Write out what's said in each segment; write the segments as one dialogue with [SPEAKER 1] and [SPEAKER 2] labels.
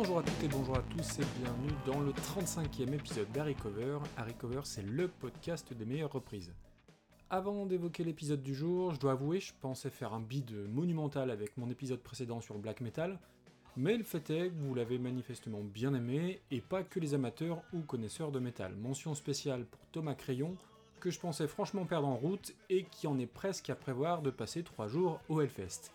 [SPEAKER 1] Bonjour à toutes et bonjour à tous et bienvenue dans le 35e épisode d'Harry Cover. Harry Cover, c'est le podcast des meilleures reprises. Avant d'évoquer l'épisode du jour, je dois avouer, je pensais faire un bid monumental avec mon épisode précédent sur black metal, mais le fait est que vous l'avez manifestement bien aimé, et pas que les amateurs ou connaisseurs de métal. Mention spéciale pour Thomas Crayon, que je pensais franchement perdre en route, et qui en est presque à prévoir de passer 3 jours au Hellfest.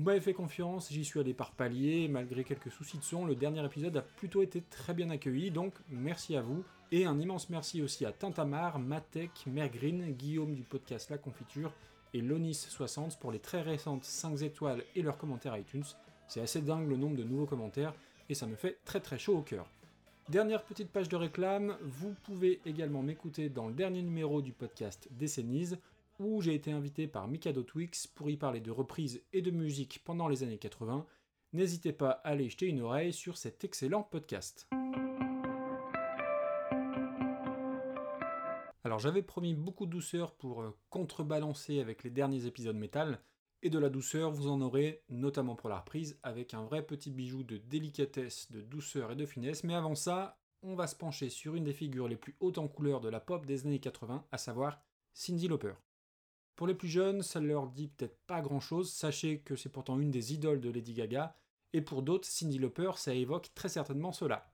[SPEAKER 1] Vous m'avez fait confiance, j'y suis allé par palier, malgré quelques soucis de son, le dernier épisode a plutôt été très bien accueilli, donc merci à vous. Et un immense merci aussi à Tintamar, Matek, Mergreen, Guillaume du podcast La Confiture et Lonis60 pour les très récentes 5 étoiles et leurs commentaires iTunes. C'est assez dingue le nombre de nouveaux commentaires et ça me fait très très chaud au cœur. Dernière petite page de réclame, vous pouvez également m'écouter dans le dernier numéro du podcast Décennies, où j'ai été invité par Mikado Twix pour y parler de reprises et de musique pendant les années 80. N'hésitez pas à aller jeter une oreille sur cet excellent podcast. Alors j'avais promis beaucoup de douceur pour euh, contrebalancer avec les derniers épisodes métal, et de la douceur vous en aurez notamment pour la reprise avec un vrai petit bijou de délicatesse, de douceur et de finesse, mais avant ça, on va se pencher sur une des figures les plus hautes en couleur de la pop des années 80, à savoir Cindy Lauper. Pour les plus jeunes, ça leur dit peut-être pas grand-chose, sachez que c'est pourtant une des idoles de Lady Gaga, et pour d'autres, Cindy Lauper, ça évoque très certainement cela.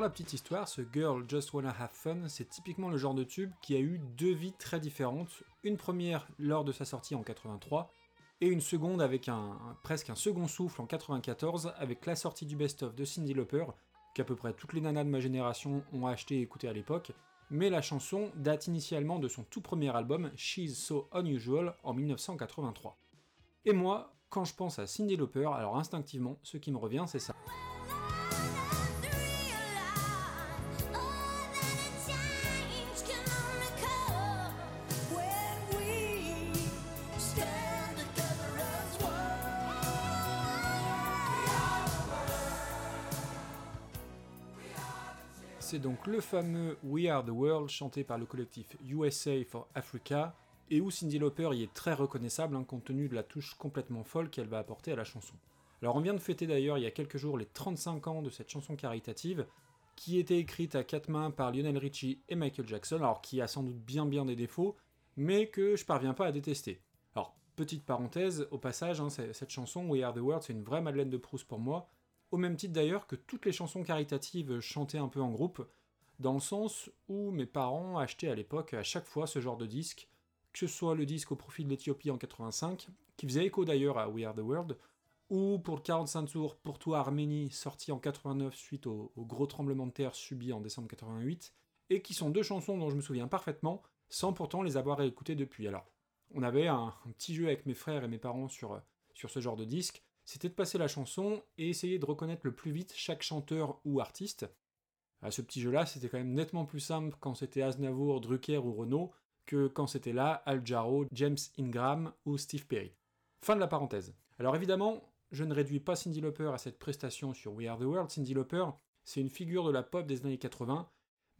[SPEAKER 1] Pour la petite histoire, ce Girl Just Wanna Have Fun, c'est typiquement le genre de tube qui a eu deux vies très différentes. Une première lors de sa sortie en 83, et une seconde avec un, presque un second souffle en 94 avec la sortie du best-of de Cindy Lauper, qu'à peu près toutes les nanas de ma génération ont acheté et écouté à l'époque, mais la chanson date initialement de son tout premier album She's So Unusual en 1983. Et moi, quand je pense à Cindy Lauper, alors instinctivement, ce qui me revient, c'est ça. C'est donc le fameux We Are the World chanté par le collectif USA for Africa, et où Cindy Lauper y est très reconnaissable hein, compte tenu de la touche complètement folle qu'elle va apporter à la chanson. Alors on vient de fêter d'ailleurs il y a quelques jours les 35 ans de cette chanson caritative, qui était écrite à quatre mains par Lionel Richie et Michael Jackson, alors qui a sans doute bien bien des défauts, mais que je parviens pas à détester. Alors, petite parenthèse, au passage, hein, cette chanson We Are the World, c'est une vraie Madeleine de Proust pour moi, au même titre d'ailleurs que toutes les chansons caritatives chantées un peu en groupe, dans le sens où mes parents achetaient à l'époque à chaque fois ce genre de disque, que ce soit le disque au profit de l'Éthiopie en 85, qui faisait écho d'ailleurs à We Are the World, ou pour le 45 tours Pour toi Arménie, sorti en 89 suite au, gros tremblement de terre subi en décembre 88, et qui sont deux chansons dont je me souviens parfaitement, sans pourtant les avoir réécoutées depuis. Alors, on avait un, petit jeu avec mes frères et mes parents sur, sur ce genre de disque, c'était de passer la chanson et essayer de reconnaître le plus vite chaque chanteur ou artiste. À ce petit jeu-là, c'était quand même nettement plus simple quand c'était Aznavour, Drucker ou Renault que quand c'était là Al Jarreau, James Ingram ou Steve Perry. Fin de la parenthèse. Alors évidemment, je ne réduis pas Cindy Lauper à cette prestation sur We Are the World. Cindy Lauper, c'est une figure de la pop des années 80,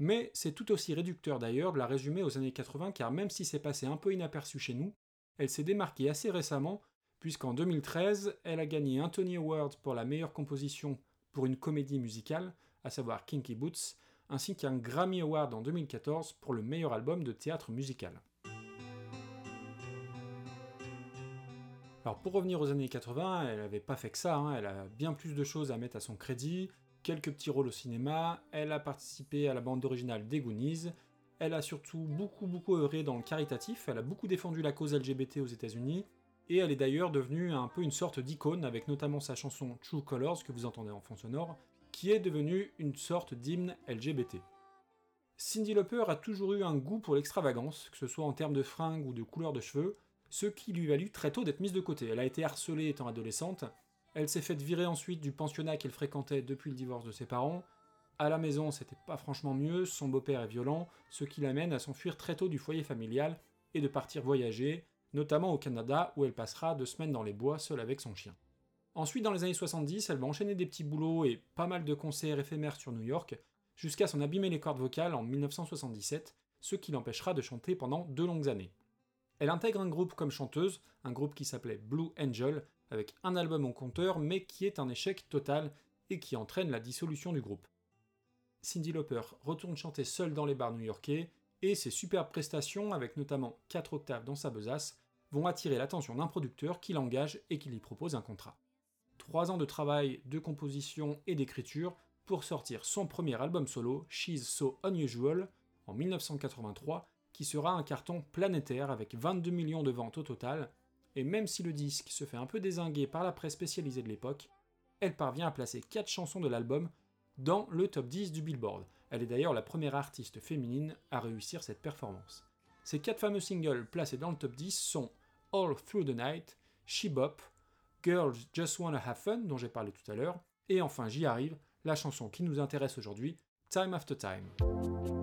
[SPEAKER 1] mais c'est tout aussi réducteur d'ailleurs de la résumer aux années 80 car même si c'est passé un peu inaperçu chez nous, elle s'est démarquée assez récemment puisqu'en 2013, elle a gagné un Tony Award pour la meilleure composition pour une comédie musicale, à savoir Kinky Boots, ainsi qu'un Grammy Award en 2014 pour le meilleur album de théâtre musical. Alors pour revenir aux années 80, elle n'avait pas fait que ça, hein. elle a bien plus de choses à mettre à son crédit, quelques petits rôles au cinéma, elle a participé à la bande originale des Goonies, elle a surtout beaucoup beaucoup œuvré dans le caritatif, elle a beaucoup défendu la cause LGBT aux États-Unis, et elle est d'ailleurs devenue un peu une sorte d'icône, avec notamment sa chanson True Colors, que vous entendez en fond sonore, qui est devenue une sorte d'hymne LGBT. Cindy Lauper a toujours eu un goût pour l'extravagance, que ce soit en termes de fringues ou de couleur de cheveux, ce qui lui valut très tôt d'être mise de côté. Elle a été harcelée étant adolescente, elle s'est faite virer ensuite du pensionnat qu'elle fréquentait depuis le divorce de ses parents, à la maison c'était pas franchement mieux, son beau-père est violent, ce qui l'amène à s'enfuir très tôt du foyer familial et de partir voyager, notamment au Canada où elle passera deux semaines dans les bois seule avec son chien. Ensuite, dans les années 70, elle va enchaîner des petits boulots et pas mal de concerts éphémères sur New York, jusqu'à s'en abîmer les cordes vocales en 1977, ce qui l'empêchera de chanter pendant deux longues années. Elle intègre un groupe comme chanteuse, un groupe qui s'appelait Blue Angel, avec un album au compteur, mais qui est un échec total et qui entraîne la dissolution du groupe. Cindy Lauper retourne chanter seule dans les bars new-yorkais, et ses superbes prestations, avec notamment 4 octaves dans sa besace, vont attirer l'attention d'un producteur qui l'engage et qui lui propose un contrat. Trois ans de travail, de composition et d'écriture pour sortir son premier album solo, She's So Unusual, en 1983, qui sera un carton planétaire avec 22 millions de ventes au total, et même si le disque se fait un peu désinguer par la presse spécialisée de l'époque, elle parvient à placer 4 chansons de l'album dans le top 10 du Billboard. Elle est d'ailleurs la première artiste féminine à réussir cette performance. Ces quatre fameux singles placés dans le top 10 sont All Through the Night, She Bop, Girls Just Wanna Have Fun, dont j'ai parlé tout à l'heure, et enfin j'y arrive, la chanson qui nous intéresse aujourd'hui, Time After Time.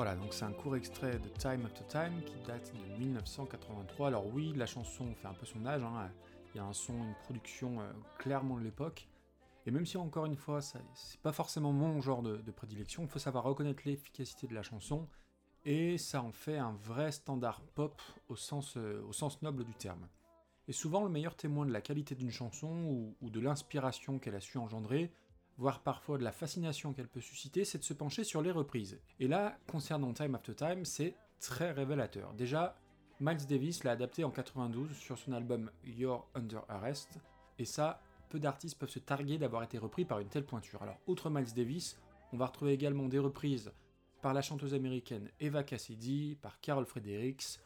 [SPEAKER 1] Voilà, donc c'est un court extrait de Time After Time qui date de 1983. Alors oui, la chanson fait un peu son âge, hein. il y a un son, une production euh, clairement de l'époque. Et même si encore une fois, c'est pas forcément mon genre de, prédilection, il faut savoir reconnaître l'efficacité de la chanson, et ça en fait un vrai standard pop au sens, euh, au sens noble du terme. Et souvent, le meilleur témoin de la qualité d'une chanson ou de l'inspiration qu'elle a su engendrer, voire parfois de la fascination qu'elle peut susciter, c'est de se pencher sur les reprises. Et là, concernant Time After Time, c'est très révélateur. Déjà, Miles Davis l'a adapté en 92 sur son album You're Under Arrest, et ça, peu d'artistes peuvent se targuer d'avoir été repris par une telle pointure. Alors, outre Miles Davis, on va retrouver également des reprises par la chanteuse américaine Eva Cassidy, par Carol Fredericks,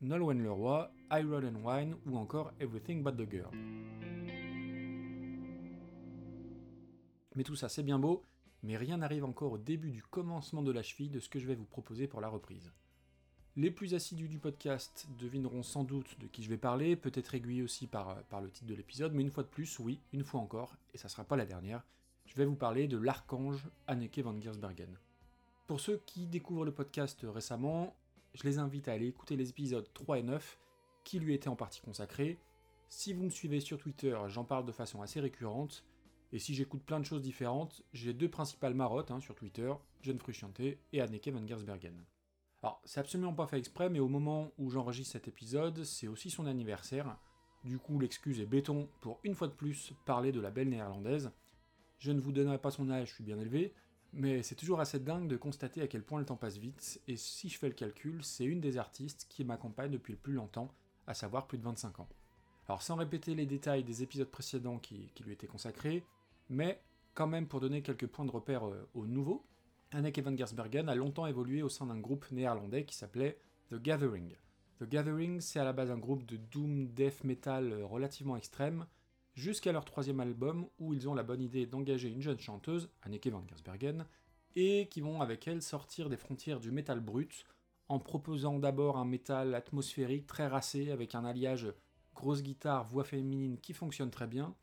[SPEAKER 1] Nolwenn Leroy, Iron and Wine ou encore Everything But the Girl. Mais tout ça c'est bien beau, mais rien n'arrive encore au début du commencement de la cheville de ce que je vais vous proposer pour la reprise. Les plus assidus du podcast devineront sans doute de qui je vais parler, peut-être aiguillés aussi par, par le titre de l'épisode, mais une fois de plus, oui, une fois encore, et ça sera pas la dernière, je vais vous parler de l'archange Anneke van Giersbergen. Pour ceux qui découvrent le podcast récemment, je les invite à aller écouter les épisodes 3 et 9 qui lui étaient en partie consacrés. Si vous me suivez sur Twitter, j'en parle de façon assez récurrente, et si j'écoute plein de choses différentes, j'ai deux principales marottes hein, sur Twitter, John Frusciante et Anneke van Gersbergen. Alors, c'est absolument pas fait exprès, mais au moment où j'enregistre cet épisode, c'est aussi son anniversaire. Du coup, l'excuse est béton pour une fois de plus parler de la belle néerlandaise. Je ne vous donnerai pas son âge, je suis bien élevé, mais c'est toujours assez dingue de constater à quel point le temps passe vite, et si je fais le calcul, c'est une des artistes qui m'accompagne depuis le plus longtemps, à savoir plus de 25 ans. Alors sans répéter les détails des épisodes précédents qui lui étaient consacrés, mais quand même pour donner quelques points de repère euh, aux nouveaux, Anneke van Gersbergen a longtemps évolué au sein d'un groupe néerlandais qui s'appelait The Gathering. The Gathering, c'est à la base un groupe de doom death metal euh, relativement extrême, jusqu'à leur troisième album où ils ont la bonne idée d'engager une jeune chanteuse, Anneke van Gersbergen, et qui vont avec elle sortir des frontières du métal brut en proposant d'abord un métal atmosphérique très racé avec un alliage grosse guitare, voix féminine qui fonctionne très bien,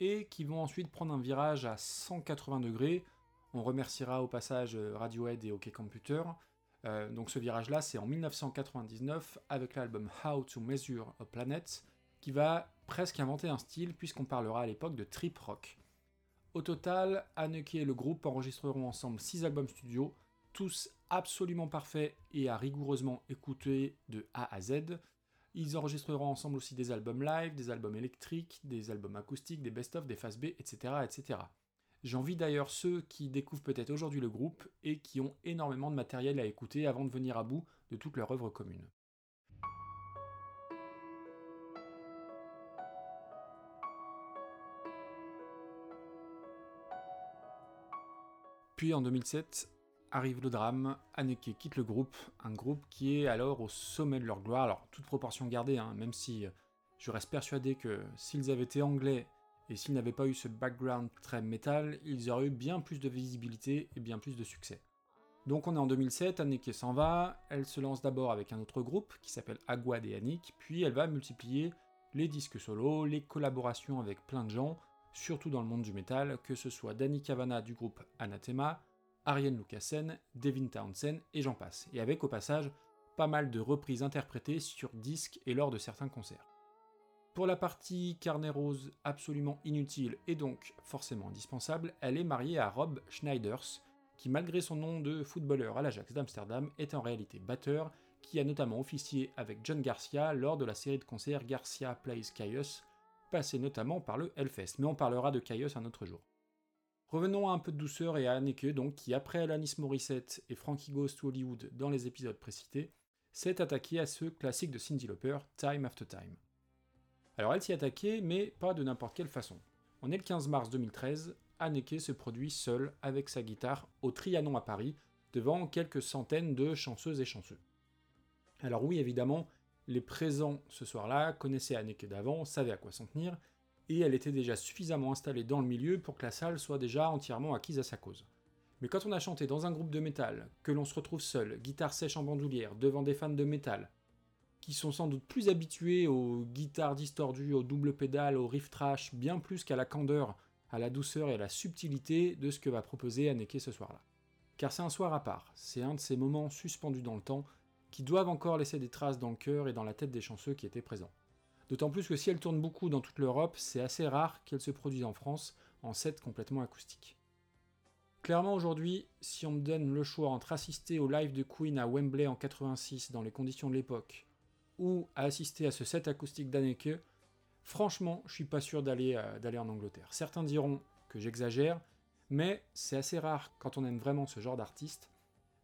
[SPEAKER 1] et qui vont ensuite prendre un virage à 180 degrés. On remerciera au passage Radiohead et OK Computer. Euh, donc ce virage-là, c'est en 1999 avec l'album How to Measure a Planet, qui va presque inventer un style puisqu'on parlera à l'époque de trip rock. Au total, Anneke et le groupe enregistreront ensemble 6 albums studio, tous absolument parfaits et à rigoureusement écouter de A à Z. Ils enregistreront ensemble aussi des albums live, des albums électriques, des albums acoustiques, des best-of, des phases B, etc. etc. J'envie d'ailleurs ceux qui découvrent peut-être aujourd'hui le groupe et qui ont énormément de matériel à écouter avant de venir à bout de toute leur œuvre commune. Puis en 2007, arrive le drame, Anneke quitte le groupe, un groupe qui est alors au sommet de leur gloire, alors toute proportion gardée, hein, même si euh, je reste persuadé que s'ils avaient été anglais et s'ils n'avaient pas eu ce background très métal, ils auraient eu bien plus de visibilité et bien plus de succès. Donc on est en 2007, Anneke s'en va, elle se lance d'abord avec un autre groupe qui s'appelle Aguad et Annick, puis elle va multiplier les disques solos, les collaborations avec plein de gens, surtout dans le monde du métal, que ce soit Danny Cavana du groupe Anathema, Ariane Lucassen, Devin Townsend et j'en passe, et avec au passage pas mal de reprises interprétées sur disque et lors de certains concerts. Pour la partie carnet rose absolument inutile et donc forcément indispensable, elle est mariée à Rob Schneiders, qui malgré son nom de footballeur à l'Ajax d'Amsterdam est en réalité batteur, qui a notamment officié avec John Garcia lors de la série de concerts Garcia Plays Caius, passé notamment par le Hellfest, mais on parlera de Caius un autre jour. Revenons à un peu de douceur et à Anneke, donc, qui après Alanis Morissette et Frankie Goes to Hollywood dans les épisodes précités, s'est attaqué à ce classique de Cindy Lauper, Time After Time. Alors elle s'y attaquait, mais pas de n'importe quelle façon. On est le 15 mars 2013, Anneke se produit seule avec sa guitare au Trianon à Paris, devant quelques centaines de chanceuses et chanceux. Alors oui, évidemment, les présents ce soir-là connaissaient Anneke d'avant, savaient à quoi s'en tenir, et elle était déjà suffisamment installée dans le milieu pour que la salle soit déjà entièrement acquise à sa cause. Mais quand on a chanté dans un groupe de métal, que l'on se retrouve seul, guitare sèche en bandoulière, devant des fans de métal, qui sont sans doute plus habitués aux guitares distordues, aux doubles pédales, aux riff trash, bien plus qu'à la candeur, à la douceur et à la subtilité de ce que va proposer Anneke ce soir-là. Car c'est un soir à part, c'est un de ces moments suspendus dans le temps qui doivent encore laisser des traces dans le cœur et dans la tête des chanceux qui étaient présents. D'autant plus que si elle tourne beaucoup dans toute l'Europe, c'est assez rare qu'elle se produise en France en set complètement acoustique. Clairement aujourd'hui, si on me donne le choix entre assister au live de Queen à Wembley en 86 dans les conditions de l'époque, ou assister à ce set acoustique d'Anneke, franchement, je suis pas sûr d'aller euh, d'aller en Angleterre. Certains diront que j'exagère, mais c'est assez rare quand on aime vraiment ce genre d'artiste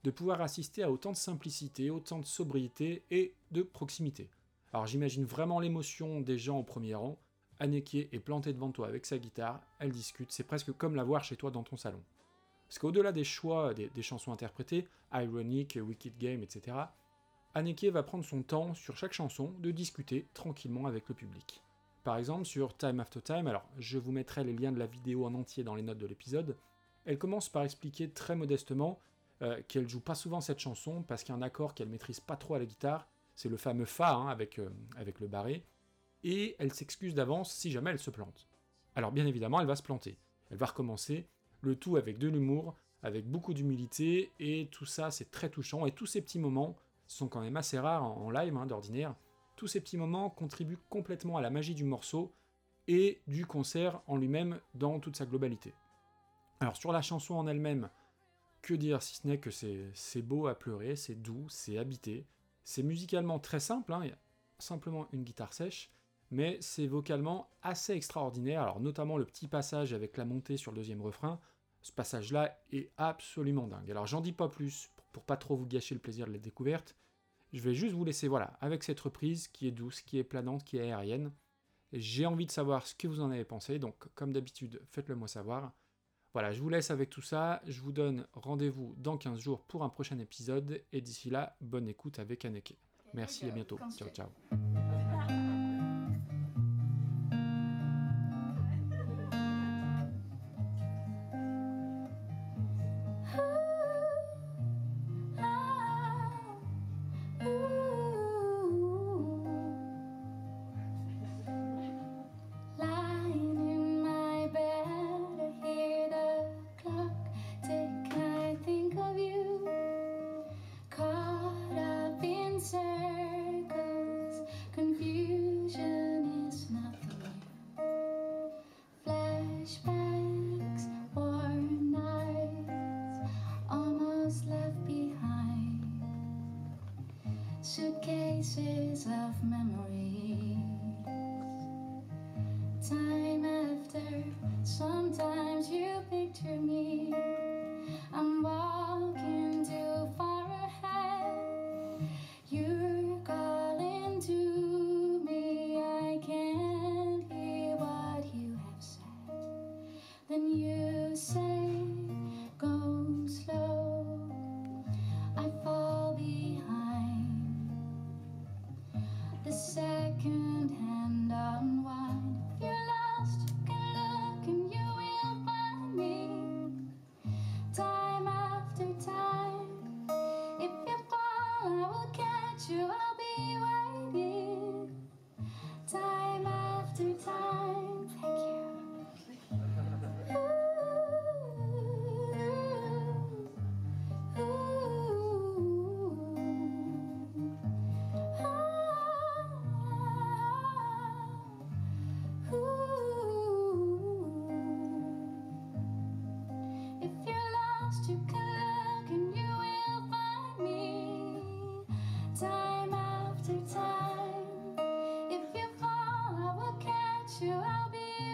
[SPEAKER 1] de pouvoir assister à autant de simplicité, autant de sobriété et de proximité. Alors j'imagine vraiment l'émotion des gens au premier rang. Anneke est plantée devant toi avec sa guitare, elle discute, c'est presque comme la voir chez toi dans ton salon. Parce qu'au-delà des choix des, chansons interprétées, Ironic, Wicked Game, etc., Anneke va prendre son temps sur chaque chanson de discuter tranquillement avec le public. Par exemple, sur Time After Time, alors je vous mettrai les liens de la vidéo en entier dans les notes de l'épisode, elle commence par expliquer très modestement euh, qu'elle joue pas souvent cette chanson parce qu'il y a un accord qu'elle maîtrise pas trop à la guitare, c'est le fameux Fa hein, avec, euh, avec le barré, et elle s'excuse d'avance si jamais elle se plante. Alors bien évidemment, elle va se planter, elle va recommencer, le tout avec de l'humour, avec beaucoup d'humilité, et tout ça c'est très touchant, et tous ces petits moments sont quand même assez rares en, live hein, d'ordinaire, tous ces petits moments contribuent complètement à la magie du morceau et du concert en lui-même dans toute sa globalité. Alors sur la chanson en elle-même, que dire si ce n'est que c'est beau à pleurer, c'est doux, c'est habité. C'est musicalement très simple, hein, il y a simplement une guitare sèche, mais c'est vocalement assez extraordinaire. Alors notamment le petit passage avec la montée sur le deuxième refrain, ce passage-là est absolument dingue. Alors j'en dis pas plus pour, pas trop vous gâcher le plaisir de la découverte. Je vais juste vous laisser voilà avec cette reprise qui est douce, qui est planante, qui est aérienne. J'ai envie de savoir ce que vous en avez pensé, donc comme d'habitude, faites-le moi savoir. Voilà, je vous laisse avec tout ça. Je vous donne rendez-vous dans 15 jours pour un prochain épisode. Et d'ici là, bonne écoute avec Anneke. Merci, à bientôt. Ciao, ciao.
[SPEAKER 2] Pieces of memory. You. I'll be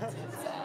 [SPEAKER 2] so